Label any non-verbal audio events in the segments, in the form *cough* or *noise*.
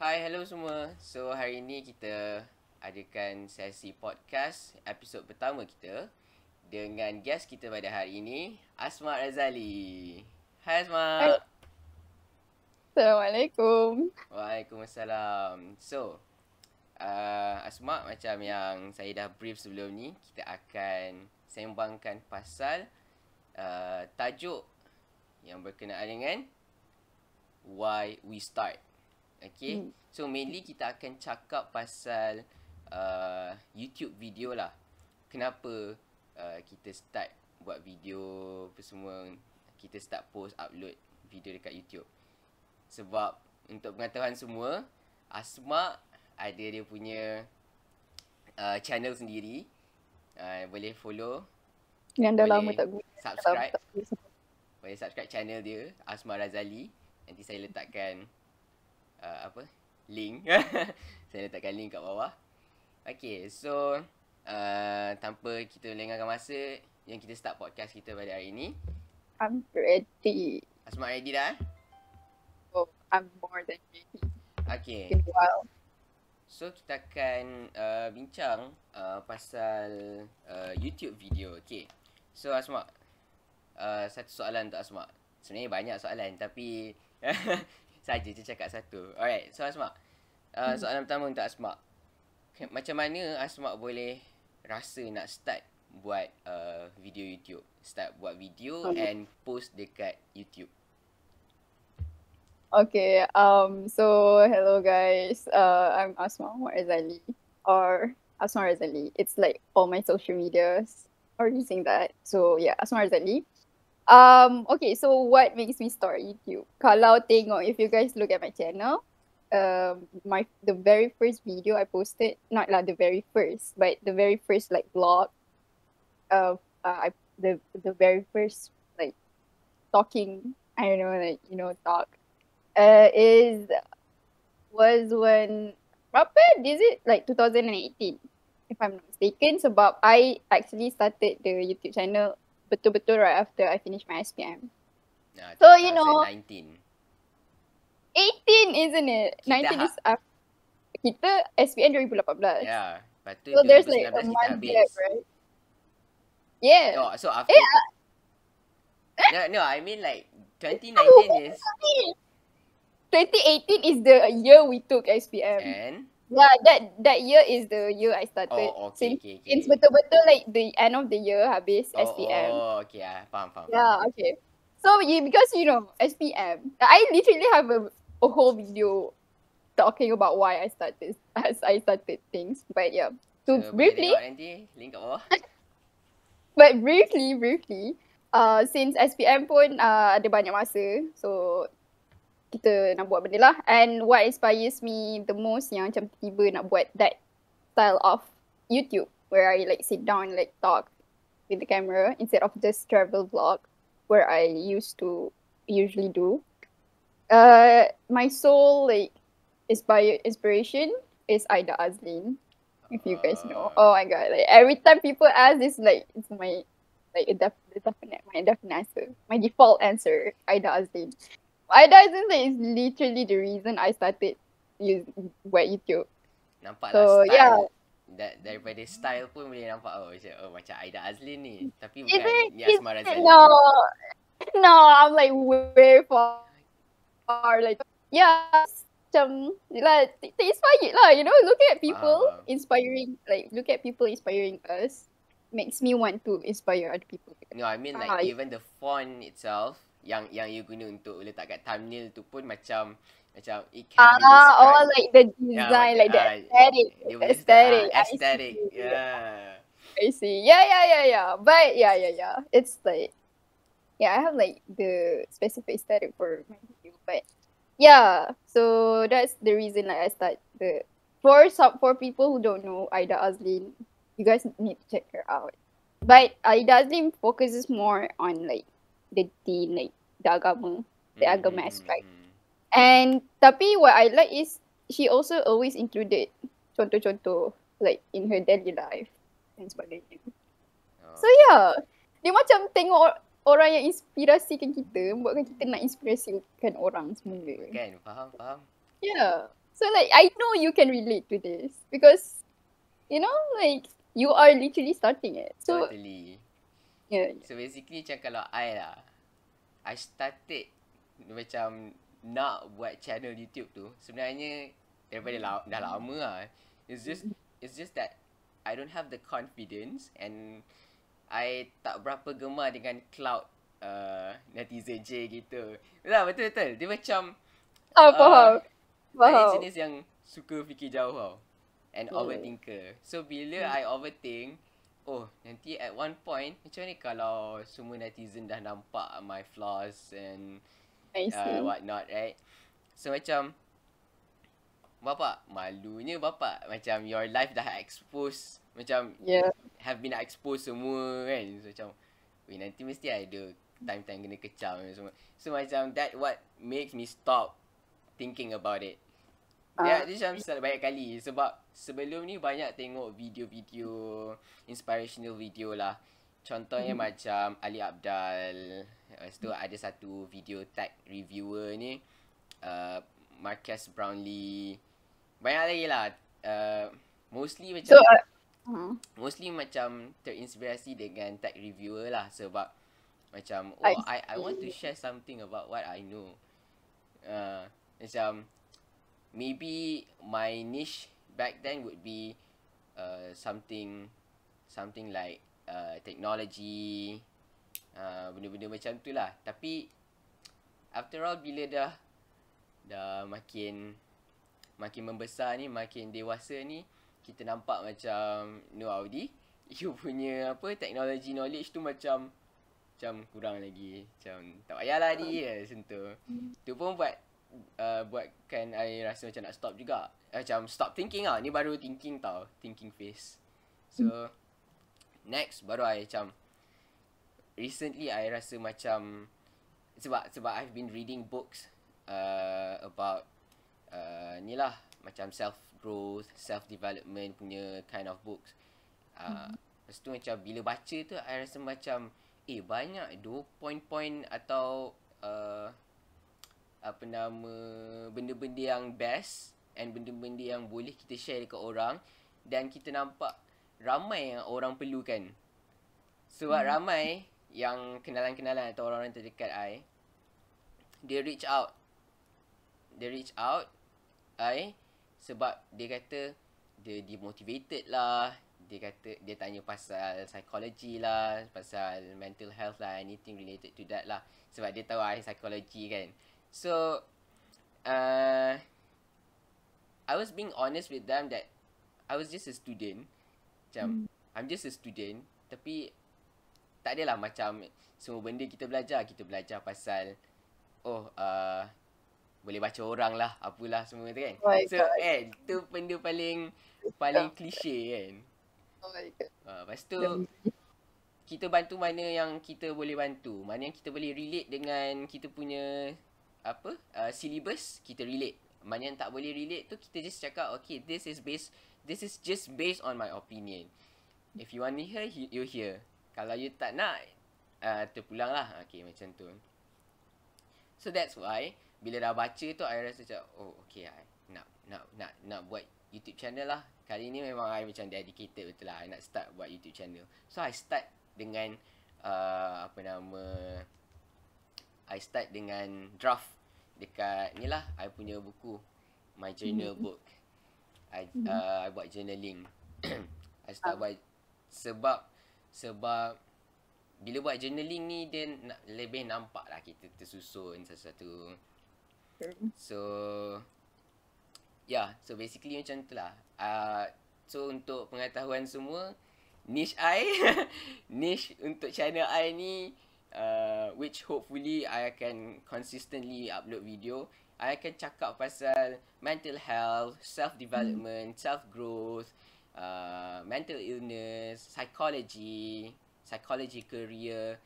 Hai, hello semua. So, hari ini kita adakan sesi podcast episod pertama kita dengan guest kita pada hari ini, Asma Razali. Hai Asma. Hai. Assalamualaikum. Waalaikumsalam. So, uh, Asma macam yang saya dah brief sebelum ni, kita akan sembangkan pasal uh, tajuk yang berkenaan dengan why we start. Okay. Hmm. So mainly kita akan cakap pasal uh, YouTube video lah. Kenapa uh, kita start buat video apa semua. Kita start post upload video dekat YouTube. Sebab untuk pengetahuan semua, Asma ada dia punya uh, channel sendiri. Uh, boleh follow. Yang dah boleh lama tak guna. Subscribe. Boleh subscribe channel dia, Asma Razali. Nanti saya letakkan uh, apa link *laughs* saya letakkan link kat bawah Okay so uh, tanpa kita lengahkan masa yang kita start podcast kita pada hari ini I'm ready. Asma ready dah? eh? Oh, I'm more than ready. While. so kita akan uh, bincang uh, pasal uh, YouTube video Okay so Asma uh, satu soalan untuk Asma sebenarnya banyak soalan tapi *laughs* saja je cakap satu. Alright, so Asma. Uh, soalan pertama untuk Asma. Macam mana Asma boleh rasa nak start buat uh, video YouTube? Start buat video Okay. and post dekat YouTube. Okay, um, so hello guys. Uh, I'm Asma Razali or Asma Razali. It's like all my social medias are using that. So yeah, Asma Razali. Um, okay, so what makes me start YouTube? Kalau tengok, if you guys look at my channel, um, my the very first video I posted, not like the very first, but the very first like vlog, uh, uh I the the very first like talking, I don't know, like you know, talk, uh, is was when berapa? Is it like 2018? If I'm not mistaken, So, sebab I actually started the YouTube channel betul-betul right after I finished my SPM. Nah, So, you know- 2019. 18 isn't it? Kita 19 ha- is after kita SPM 2018. Ya, lepas tu So there's like 2019 a month gap, right? Yeah. Oh, so after Eh, No, no, I mean like 2019 is 2018 is the year we took SPM. and Yeah, that that year is the year I started. oh okay Since, okay okay. since betul-betul like the end of the year habis oh, SPM. Oh, okay ah, faham faham. Yeah, okay. So you because you know SPM, I literally have a, a whole video talking about why I started as I started things. But yeah, So, to boleh briefly, nanti link kat bawah. *laughs* but briefly, briefly, uh, since SPM pun uh, ada banyak masa, so kita nak buat benda lah. And what inspires me the most yang macam tiba nak buat that style of YouTube where I like sit down and like talk with the camera instead of just travel vlog where I used to usually do. Uh, my sole like inspire inspiration is Aida Azlin. If you guys know, oh my god! Like every time people ask this, like it's my like a def- definite my definite answer, my default answer, Aida Azlin. Like, is literally the reason I started use buat YouTube. Nampak So, lah style. yeah. Da- daripada style pun boleh nampak oh macam oh macam Aida Azlin ni. Tapi bukan it? ni Is Asma? Razali. No, no, I'm like way far, far like yeah. Macam like inspired lah, you know. Looking at people Faham. inspiring, like look at people inspiring us, makes me want to inspire other people. No, I mean like Ah, even the font itself yang yang you guna untuk letak kat thumbnail tu pun macam macam it can be Ah, described. oh, like the Yeah, design, like the ah, aesthetic, dia the boleh aesthetic. ah, I see. aesthetic. Yeah. I see. Yeah, yeah, yeah, yeah. But yeah, yeah, yeah. It's like, yeah, I have like the specific aesthetic for my video, but yeah. So that's the reason like I start the for some for people who don't know Aida Azlin, you guys need to check her out. But Aida Azlin focuses more on like the deen, like the agama, the Mm, agama mm, aspect. mm, mm. And tapi what I like is she also always included contoh-contoh like in her daily life dan sebagainya. Oh. So yeah, dia macam tengok or- orang yang inspirasikan kita, buatkan kita nak inspirasikan orang semua. Kan, faham, faham. Yeah. So like I know you can relate to this because you know like you are literally starting it. So Totally. Yeah. So basically macam kalau I lah. I started macam nak buat channel YouTube tu. Sebenarnya daripada la- dah lama lah. It's just it's just that I don't have the confidence and I tak berapa gemar dengan cloud uh, netizen je gitu. Betul betul betul. Dia macam faham. I Faham. jenis yang suka fikir jauh tau. And Hmm. overthinker. So bila I overthink, oh nanti at one point macam ni kalau semua netizen dah nampak my flaws and uh, what not, right? So macam Bapak, malunya bapak. Macam your life dah expose Macam Yeah. have been exposed semua kan? So macam Weh nanti mesti ada time-time kena kecam semua. So macam that what makes me stop thinking about it Ya, Ah. dia macam banyak kali sebab sebelum ni banyak tengok video-video inspirational video lah. Contohnya Hmm. macam Ali Abdal. Lepas tu ada satu video tag reviewer ni uh, Marcus Brownlee. Banyak lagi lah. Uh, mostly macam So uh, uh, mostly macam terinspirasi dengan tag reviewer lah sebab macam oh I I I, want to share something about what I know. Uh, macam maybe my niche back then would be uh, something something like uh, technology uh, benda-benda macam tu lah. Tapi after all bila dah dah makin makin membesar ni makin dewasa ni kita nampak macam Nur Audi *laughs* you punya apa technology knowledge tu macam macam kurang lagi. Macam tak payahlah dia sentuh tu pun buat uh, buatkan I rasa macam nak stop juga. Macam stop thinking ah ni baru thinking tau. Thinking phase so next baru I macam recently I rasa macam sebab sebab I've been reading books uh, about uh, ni lah. Macam self growth, self development punya kind of books. Uh, mm-hmm. Lepas tu macam bila baca tu I rasa macam eh banyak dua point-point atau uh, apa nama benda-benda yang best and benda-benda yang boleh kita share dekat orang dan kita nampak ramai yang orang perlukan. Sebab hmm. ramai yang kenalan-kenalan atau orang-orang terdekat I dia reach out. Dia reach out I sebab dia kata dia demotivated lah. Dia kata dia tanya pasal psychology lah, pasal mental health lah, anything related to that lah. Sebab dia tahu I psychology kan. So uh, I was being honest with them that I was just a student. Macam Hmm. I'm just a student tapi tak adalah macam semua benda kita belajar, kita belajar pasal oh uh, boleh baca orang lah, apalah semua tu kan. Oh so God. eh tu benda paling paling klise kan. oh my god. Uh, lepas tu kita bantu mana yang kita boleh bantu. Mana yang kita boleh relate dengan kita punya apa? Uh, syllabus, kita relate. Mana yang tak boleh relate tu kita just cakap okay this is based this is just based on my opinion. If you want to hear, you hear. Kalau you tak nak, uh, terpulang lah. Okay, macam tu. So that's why, bila dah baca tu, I rasa macam, oh okay, I nak, nak, nak, nak buat YouTube channel lah. Kali ni memang I macam dedicated betul lah. I nak start buat YouTube channel. So, I start dengan, uh, apa nama, I start dengan draft dekat ni lah, I punya buku. My journal book. I, uh, I buat journaling. *clears throat* I start buat sebab sebab bila buat journaling ni dia nak, lebih nampak lah kita tersusun sesuatu. So yeah, so basically macam tu lah. Uh, so untuk pengetahuan semua, niche I, *laughs* niche untuk channel I ni uh, which hopefully I akan consistently upload video. I akan cakap pasal mental health, self development, self growth, uh, mental illness, psychology, psychology career,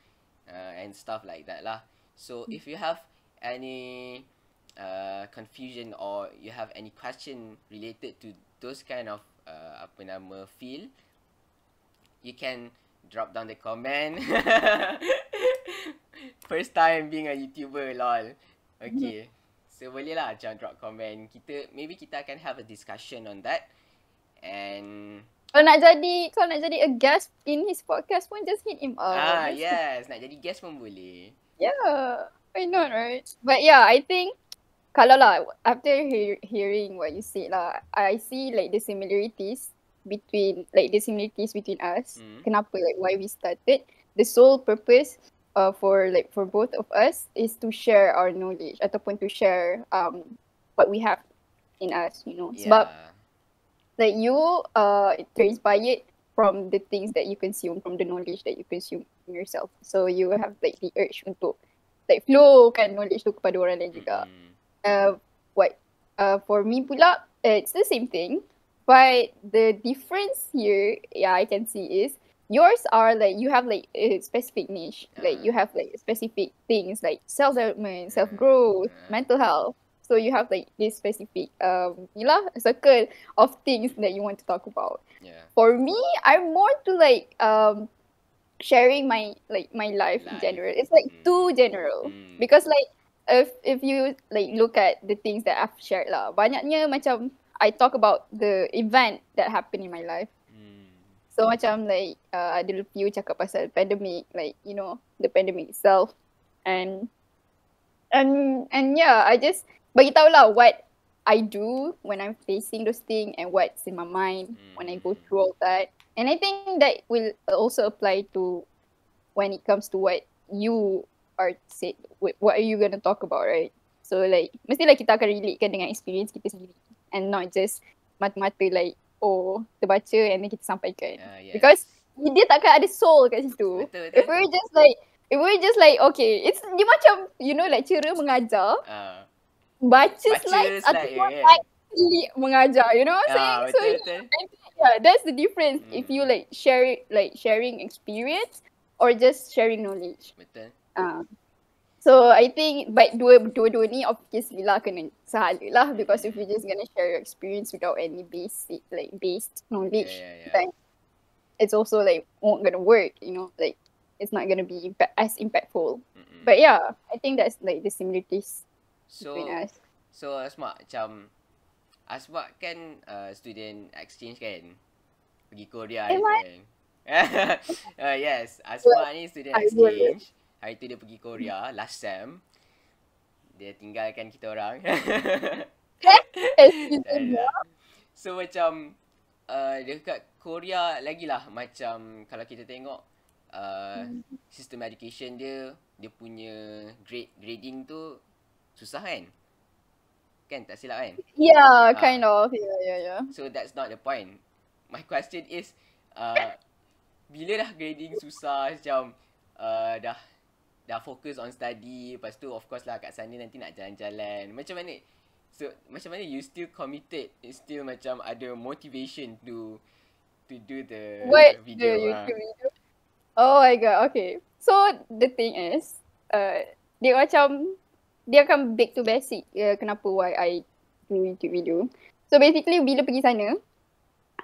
uh, and stuff like that lah. So if you have any uh, confusion or you have any question related to those kind of uh, apa nama field, you can drop down the comment. *laughs* *laughs* First time being a YouTuber, lol. Okay. So boleh lah macam drop comment. Kita maybe kita akan have a discussion on that. And Kalau nak jadi kalau nak jadi a guest in his podcast pun just hit him up. ah yes, nak jadi guest pun boleh. Yeah, why not, right? But yeah, I think kalau lah after hear, hearing what you said lah, I see like the similarities between like the similarities between us. Hmm. Kenapa like why we started? The sole purpose uh, for like for both of us is to share our knowledge ataupun to share um what we have in us, you know. Sebab Yeah. like you uh inspired from the things that you consume from the knowledge that you consume in yourself so you have like the urge untuk like flow kan knowledge tu kepada orang lain juga Mm. uh what uh for me pula it's the same thing but the difference here yeah i can see is yours are like you have like a specific niche like you have like specific things like self development self growth mental health so you have like this specific um yalah circle of things that you want to talk about Yeah. for me i'm more to like um sharing my like my life, in general it's like Mm. too general Mm. because like if if you like look at the things that i've shared lah banyaknya macam i talk about the event that happened in my life. So macam like uh, ada few cakap pasal pandemic like you know the pandemic itself. And and and yeah i just bagi tahu lah what i do when i'm facing those things and what's in my mind when i go Mm. through all that. And i think that will also apply to when it comes to what you are wh- what are you going to talk about right? So like mestilah kita akan relatekan dengan experience kita sendiri and not just mata-mata like oh terbaca and then kita sampaikan Ah, yes. because dia takkan ada soul kat situ betul if betul. we're just like if we're just like okay it's dia macam you know lecturer mengajar Ah. baca, Baca slides ataupun je, kan? actually mengajar you know what I'm Ah, saying so betul betul. yeah that's the difference if Hmm. you like share it like sharing experience or just sharing knowledge Betul. Ah. So I think but dua dua-dua ni obviously lah kena sahala lah because if you're just gonna share your experience without any basic like based Yeah, knowledge yeah, yeah. then it's also like won't gonna work, you know, like it's not gonna be impact, as impactful. Mm-mm. But yeah, I think that's like the similarities so between us. so Asma macam Asma kan uh, student exchange kan pergi Korea Am I? kan *laughs* uh, yes Asma ni student I exchange hari tu dia pergi Korea last sem dia tinggalkan kita orang ada. *laughs* So macam uh, dekat Korea lagi lah macam kalau kita tengok uh, sistem education dia dia punya grade grading tu susah kan? Kan tak silap kan? Yeah, kind of. Yeah, yeah, yeah. So that's not the point. My question is uh, bila dah grading susah macam uh, dah dah fokus on study lepas tu of course lah kat sana nanti nak jalan-jalan macam mana so macam mana you still committed you still macam ada motivation to to do the What video the ah. YouTube video? Oh my god. Okay. So the thing is, uh, dia macam dia akan back to basic. Uh, kenapa why I do YouTube video? So basically bila pergi sana,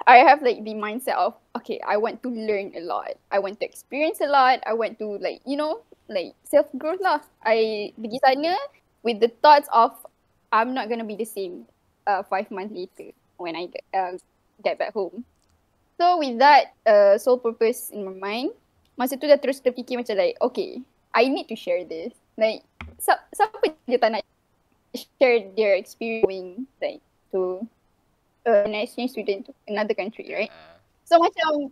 I have like the mindset of okay, I want to learn a lot. I want to experience a lot. I want to like you know like self growth lah. I pergi sana with the thoughts of I'm not gonna be the same uh, five months later when I get, uh, get back home. So with that uh, sole purpose in my mind, masa tu dah terus terfikir macam like, okay, I need to share this. Like, sa- siapa je tak nak share their experience going like to uh, an exchange student to another country, right? Ah, So macam,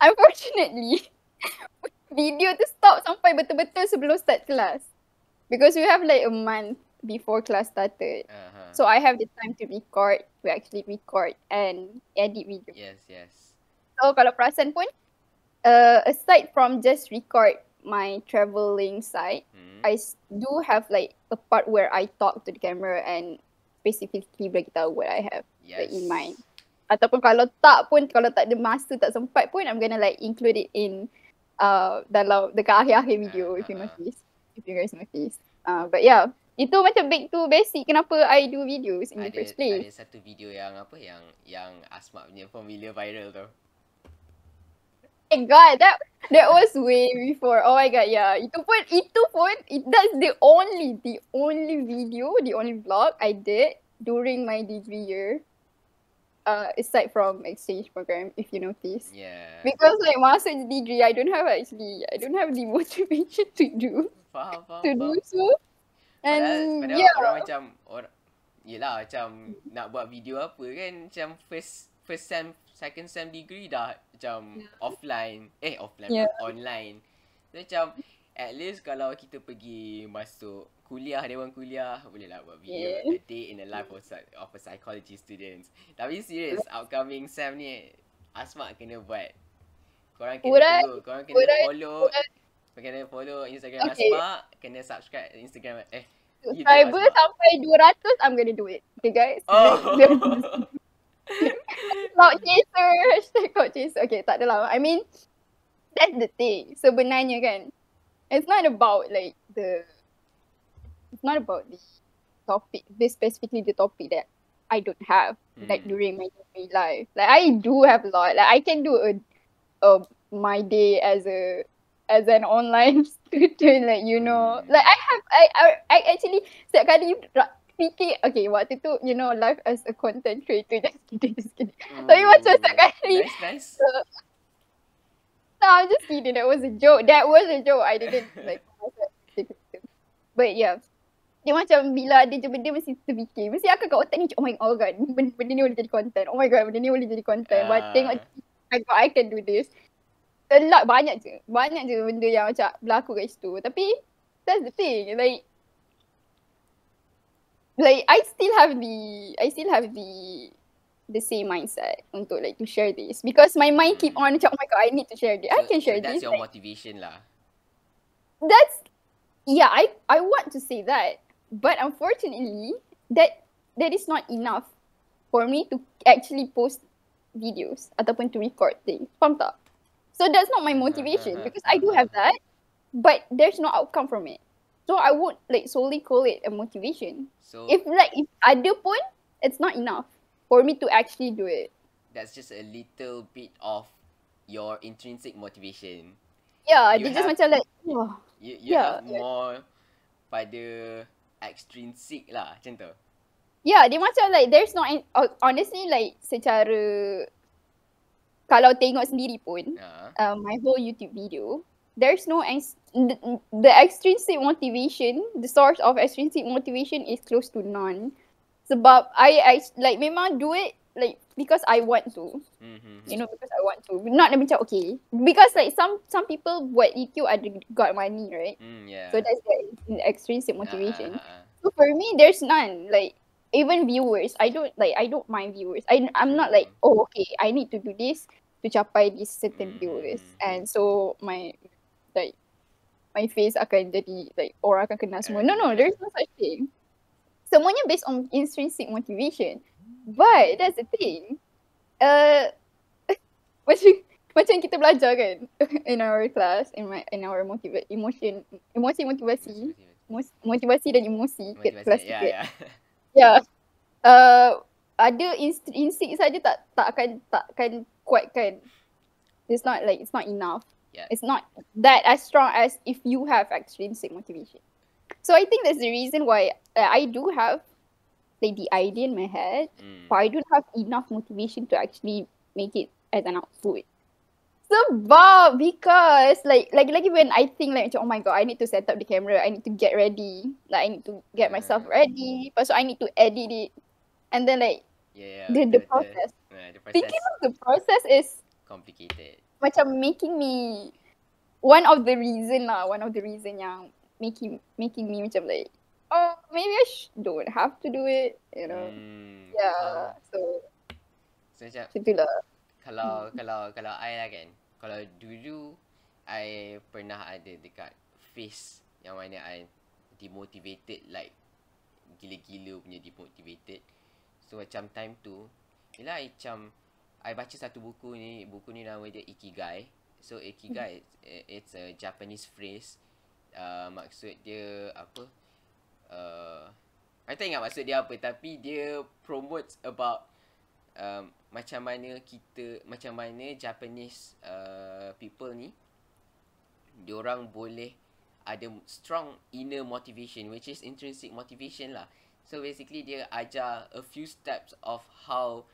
unfortunately, *laughs* video tu stop sampai betul-betul sebelum start kelas. Because we have like a month before class started. aha. So I have the time to record, to actually record and edit video. yes yes So kalau perasan pun, uh, aside from just record my travelling side, hmm. I do have like a part where I talk to the camera and specifically bagi tahu what I have yes like, in mind. Ataupun kalau tak pun, kalau tak ada masa, tak sempat pun, I'm gonna like include it in uh, dalam dekat akhir-akhir video if you Ah, notice. If you guys notice. Uh, but yeah, itu macam back to basic kenapa I do videos in the ada first place. ada satu video yang apa yang yang Asma punya familiar viral tu my god, that that was way before. Oh my god, yeah. Itu pun itu pun it, that's the only the only video, the only vlog I did during my degree year. Uh, aside from exchange program, if you notice. Yeah. Because like masuk degree, I don't have actually, I don't have the *laughs* motivation to do Faham, faham, to do faham. so. Padahal, And padahal yeah, orang macam orang Yelah macam nak buat video apa kan macam first first sem second sem degree dah macam Yeah. offline eh offline Yeah. online. So macam at least kalau kita pergi masuk kuliah dewan kuliah boleh lah buat video Yeah. a day in the life of, of a psychology students. Tapi serious upcoming sem ni Asma kena buat. Korang kena Would I- tunggu, korang kena would I- follow kena follow Instagram Okay. Asma, kena subscribe Instagram eh subscriber sampai 200, I'm gonna do it. Okay guys? Oh. *laughs* Cloud chaser, hashtag cloud chaser. Okay, tak adalah. I mean, that's the thing. Sebenarnya kan, it's not about like the, it's not about the topic, this specifically the topic that I don't have, like Hmm. during my degree life. Like I do have a lot. Like I can do a, a my day as a, as an online *laughs* student, like you know, Hmm. like I have, I, I, I actually setiap kali fikir, okay, waktu tu, you know, life as a content creator, *laughs* just kidding, just kidding. Tapi macam setiap kali Nice, nice. *laughs* No, I'm just kidding. That was a joke. That was a joke. I didn't like. But yeah. Dia macam bila ada je benda mesti terfikir. Mesti akan kat otak ni, oh my god, benda, benda ni boleh jadi content. Oh my god, benda ni boleh jadi content. But Ah. tengok, I, God, I can do this. A lot, banyak je. Banyak je benda yang macam berlaku kat situ. Tapi, that's the thing. Like, like I still have the, I still have the, the same mindset untuk like to share this. Because my mind keep on macam, oh my god, I need to share this. I So- can share so that's this. your motivation lah. that's yeah i i want to say that but unfortunately that that is not enough for me to actually post videos ataupun to record things. Faham tak? So that's not my hmm, hmm, motivation hmm, because i do have that but there's no outcome from it. So i wouldn't like solely call it a motivation. So if like if ada pun it's not enough for me to actually do it. That's just a little bit of your intrinsic motivation. yeah You they just macam like wah. You you Yeah, have yeah. more pada extrinsic lah macam tu. Yeah, dia macam like there's no honestly like secara kalau tengok sendiri pun Ha. uh, my whole YouTube video there's no ex- the, the extrinsic motivation the source of extrinsic motivation is close to none sebab I I like memang do it like because I want to Mhm. you know because I want to not like macam okay because like some some people buat YouTube ada got money right Hmm, yeah. so that's the extrinsic motivation ah. So for me, there's none. Like even viewers, I don't like. I don't mind viewers. I I'm not like oh okay, I need to do this to capai this certain viewers, Mm. and so my like my face akan jadi like orang akan kenal semua. No no, there's no such thing. Semuanya based on intrinsic motivation. But that's the thing. Uh, *laughs* macam macam kita belajar kan *laughs* in our class in my in our motiva- emotion emosi motivasi motivasi dan emosi kat kelas kita. ya. *laughs* Ya. Uh, ada inst- instinct saja tak tak akan tak akan kuatkan. It's not like it's not enough. Yeah. It's not that as strong as if you have extrinsic motivation. So I think that's the reason why uh, I do have like the idea in my head, Hmm. but I don't have enough motivation to actually make it as an output. Sebab because like lagi-lagi when I think like oh my god I need to set up the camera I need to get ready like I need to get myself ready lepas tu I need to edit it and then like Yeah, yeah. the the the- process the- the process thinking of the process is complicated. macam making me one of the reason lah one of the reason yang making making me macam like oh maybe I sh- don't have to do it you know. Hmm. yeah so So, so macam macam tu lah. kalau kalau kalau I lah kan kalau dulu I pernah ada dekat phase yang mana I demotivated like gila-gila punya demotivated. So macam time tu bila I macam I baca satu buku ni buku ni nama dia Ikigai. So Ikigai it's, it's a Japanese phrase. Uh, maksud dia apa uh, I tak ingat maksud dia apa tapi dia promotes about um, macam mana kita macam mana Japanese uh, people ni diorang boleh ada strong inner motivation which is intrinsic motivation lah. So basically dia ajar a few steps of how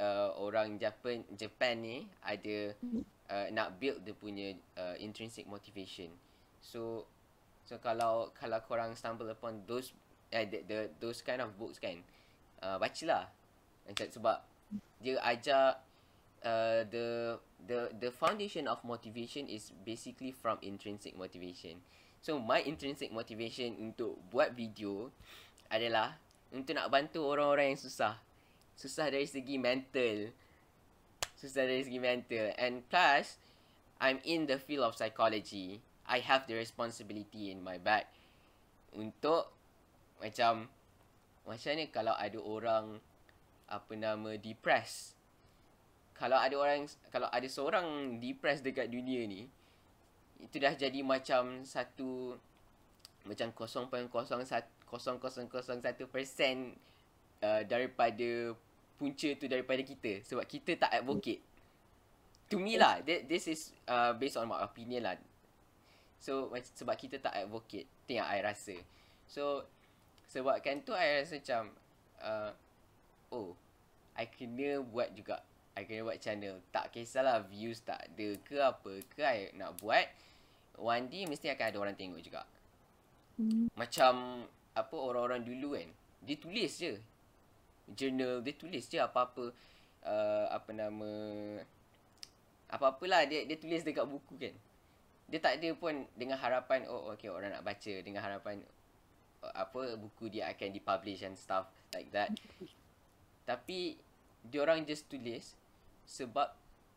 uh, orang Japan Japan ni ada uh, nak build dia punya uh, intrinsic motivation. So so kalau kalau korang stumble upon those uh, the, the those kind of books kan uh, bacalah. Sebab dia ajar uh, the the the foundation of motivation is basically from intrinsic motivation. So my intrinsic motivation untuk buat video adalah untuk nak bantu orang-orang yang susah. Susah dari segi mental. Susah dari segi mental. And plus, I'm in the field of psychology. I have the responsibility in my back. Untuk macam, macam ni kalau ada orang, apa nama, depressed. Kalau ada orang, kalau ada seorang depressed dekat dunia ni, itu dah jadi macam satu, macam 0.01 0.001% uh, daripada punca tu daripada kita sebab kita tak advocate. To me lah, this is uh, based on my opinion lah. So sebab kita tak advocate, tu yang I rasa. So sebabkan tu I rasa macam uh, oh, I kena buat juga. I kena buat channel. Tak kisahlah views tak ada ke apa ke I nak buat. One day mesti akan ada orang tengok juga. Hmm. Macam apa orang-orang dulu kan dia tulis je journal dia tulis je apa-apa uh, apa nama apa-apalah dia dia tulis dekat buku kan dia tak ada pun dengan harapan oh okey orang nak baca. Dengan harapan uh, apa buku dia akan dipublish and stuff like that. Tapi dia orang just tulis sebab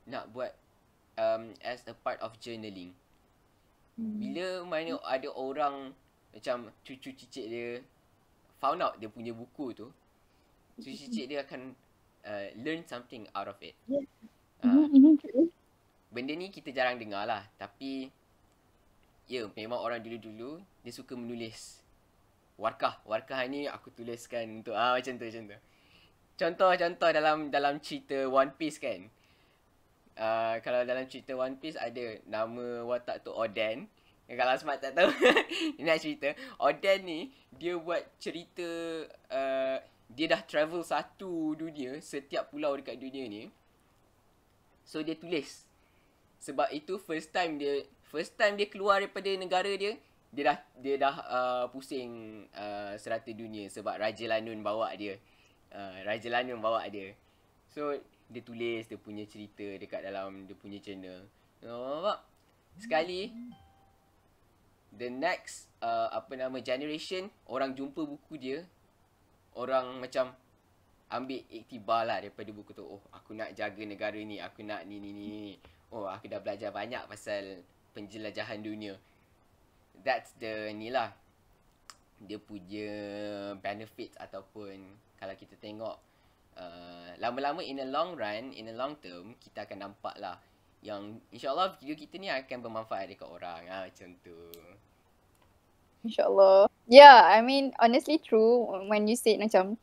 nak buat um, as a part of journaling. Hmm. bila mana ada orang macam cucu cicit dia found out dia punya buku tu cucu cicit dia akan uh, learn something out of it. Uh, benda ni kita jarang dengar lah. Tapi ya yeah, memang orang dulu-dulu dia suka menulis. Warkah warkah ni aku tuliskan untuk ah macam tu macam tu. Contoh-contoh dalam dalam cerita One Piece kan. Uh, kalau dalam cerita One Piece ada nama watak tu Oden. Kalau Asmat tak tahu *laughs* nak cerita. Oden ni Dia buat cerita uh, Dia dah travel satu dunia Setiap pulau dekat dunia ni. So dia tulis. Sebab itu first time dia First time dia keluar daripada negara dia Dia dah Dia dah uh, pusing uh, Serata dunia Sebab Raja Lanun bawa dia. Uh, Raja Lanun bawa dia. So Dia tulis Dia punya cerita Dekat dalam Dia punya channel. Nampak? Sekali the next uh, apa nama generation orang jumpa buku dia orang macam ambil iktibar lah daripada buku tu. Oh aku nak jaga negara ni aku nak ni ni ni oh aku dah belajar banyak pasal penjelajahan dunia that's the ni lah dia punya benefits ataupun kalau kita tengok uh, lama-lama in a long run in a long term kita akan nampak lah yang insyaAllah video kita ni akan bermanfaat dekat orang ha, macam tu. InsyaAllah. Yeah, I mean honestly true when you say macam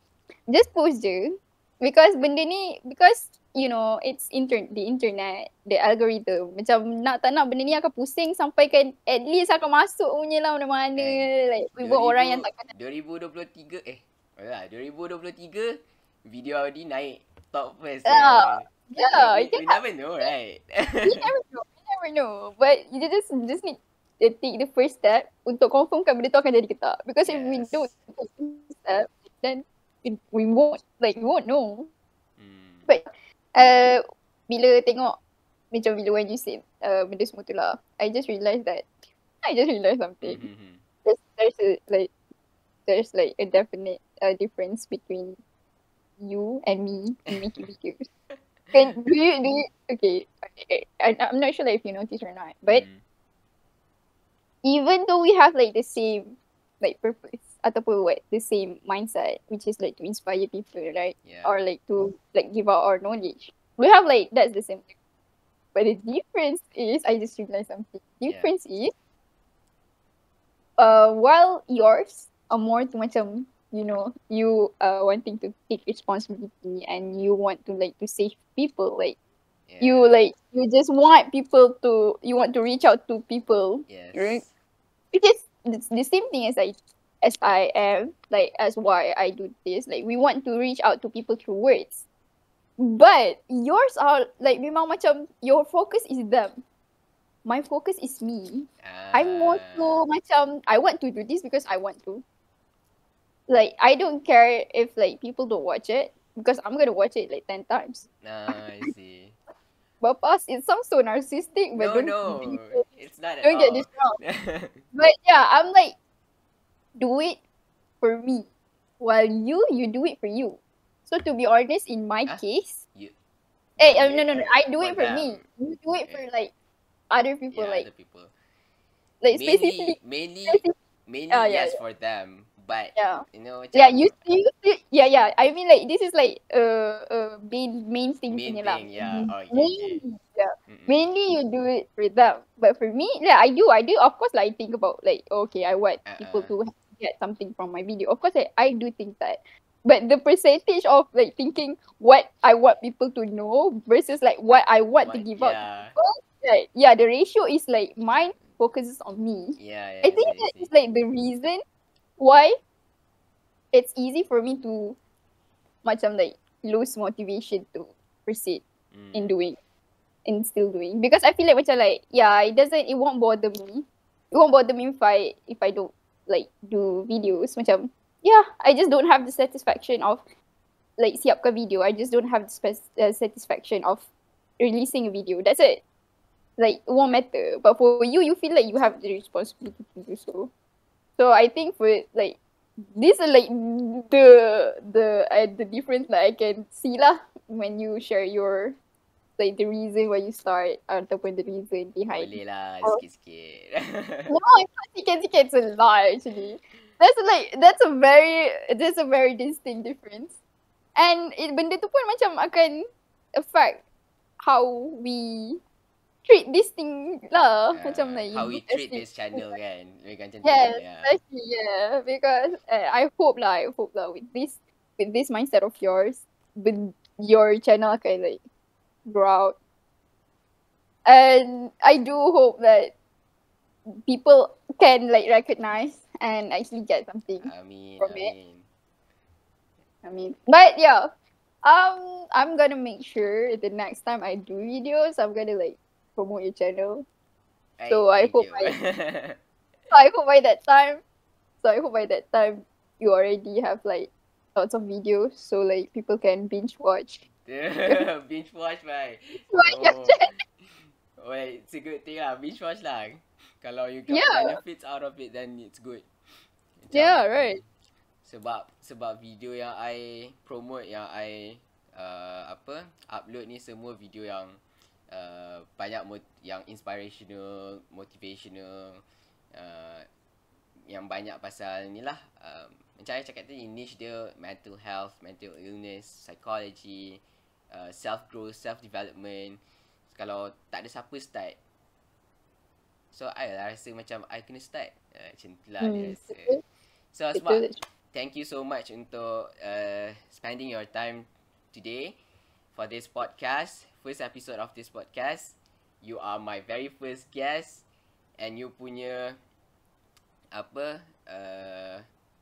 just post je. Because benda ni, because you know it's inter the internet, the algorithm. Macam nak tak nak benda ni akan pusing sampai kan at least akan masuk punya lah mana-mana. Eh, like buat orang yang tak kena. 2023 eh. Ya, 2023 video Audi naik top first. Yeah. Yeah, we, never know, right? *laughs* we never know. We never know. But you just just need to take the first step untuk confirmkan benda tu akan jadi ke tak. Because yes. if we don't take the first step, then we won't, like, we won't know. Uh, bila tengok, macam bila when you say uh, benda semua tu lah, I just realised that, I just realised something. Mm-hmm. There's, there's a, like, there's like a definite uh, difference between you and me in making videos. *laughs* Can do you do you okay? I, I'm not sure like if you notice or not, but mm. even though we have like the same like purpose ataupun what the same mindset, which is like to inspire people, right? Yeah. Or like to like give out our knowledge. We have like that's the same thing. But the difference is I just realized something. Difference yeah. is uh while yours are more to macam you know you uh wanting to take responsibility and you want to like to save people like Yeah. you like you just want people to you want to reach out to people Yes. right? which is it's the same thing as I as I am like as why I do this. Like we want to reach out to people through words. But yours are like memang macam your focus is them. My focus is me. I'm more to macam I want to do this because I want to. Like I don't care if like people don't watch it because I'm gonna watch it like 10 times. Ah, I see. *laughs* Bapas, it sounds so narcissistic but no, don't, no, it's not at don't all. get this wrong. *laughs* But yeah, I'm like, do it for me, while you you do it for you. So to be honest, in my Huh? case, You- hey, um, no, no, no, I do it for me. You do it for like other people, yeah, like other people. like mainly, specifically, mainly, mainly yeah, yes for them, but yeah, you know, yeah. You you yeah, yeah. I mean, like this is like uh, uh main main thing main lah. thing, yeah. Oh, okay, okay. Mainly, yeah. Mm-mm. Mainly you do it for them, but for me, yeah, I do, I do. Of course, like I think about like okay, I want people Uh-uh. to get something from my video. Of course, I, I do think that. But the percentage of like thinking what I want people to know versus like what I want to give out, yeah, right? Yeah, the ratio is like mine focuses on me. yeah, yeah. I think that is like the reason why it's easy for me to macam like lose motivation to proceed Mm. in doing in still doing because I feel like macam like yeah it doesn't it won't bother me it won't bother me if I if I don't like do videos. Macam yeah I just don't have the satisfaction of like siapkan video. I just don't have the spe- uh, satisfaction of releasing a video. That's it. Like it won't matter. But for you you feel like you have the responsibility to do so. So I think for like these are like the the uh, the difference that I can see lah when you share your like the reason why you start ataupun the reason behind. Boleh lah, Oh. sikit-sikit. *laughs* No, it's not sikit-sikit, it's a lot actually. That's like that's a very that's a very distinct difference. And it benda tu pun macam akan affect how we treat this thing lah. Ah, macam like how we treat this channel *laughs* kan. Macam tu. Yes, Yeah. yeah, because uh, I hope lah, I hope lah with this with this mindset of yours, with your channel can like grow out, and I do hope that people can like recognize and actually get something. Amin, From it. amin. I mean, but yeah, um, I'm gonna make sure the next time I do videos, I'm gonna like promote your channel. Right, So I hope you. *laughs* So I hope by that time, so I hope by that time you already have like lots of videos, so like people can binge watch. *laughs* binge watch, your Oh, well, it's a good thing lah. Binge watch lah. Kalau you got Yeah. benefits out of it, then it's good. Macam, Yeah, right. Sebab sebab video yang I promote yang I uh, apa upload ni semua video yang uh, banyak mot- yang inspirational, motivational uh, yang banyak pasal ni lah um, macam I cakap tadi niche dia mental health, mental illness, psychology, uh, self growth, self development. Kalau tak ada siapa start. So I lah rasa macam I kena start. Uh, macam tu lah dia Hmm, rasa. So Asma, thank you so much untuk uh, spending your time today for this podcast. First episode of this podcast. You are my very first guest and you punya apa uh,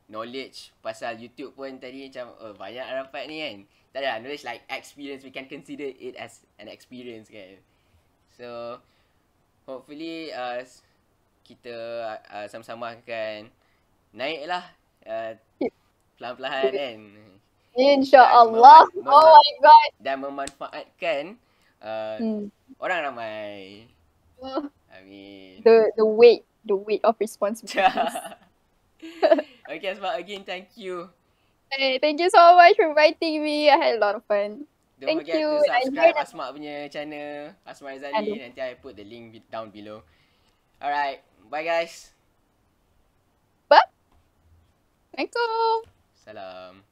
knowledge pasal YouTube pun tadi macam oh, banyak dapat ni kan. Tak ada knowledge like experience. We can consider it as an experience kan. So hopefully uh, kita uh, sama-sama akan naik lah uh, pelan-pelan kan mem- Oh my god. dan memanfaatkan uh, Hmm. orang ramai. I mean The the weight, the weight of responsibility. *laughs* *laughs* okay, Asma, again, thank you. hey, thank you so much for inviting me. I had a lot of fun. Don't Thank forget you. to subscribe. Asma punya channel, Asma Aduh. Rizali. Nanti I put the link down below. Alright, bye guys. Assalamualaikum. Salam.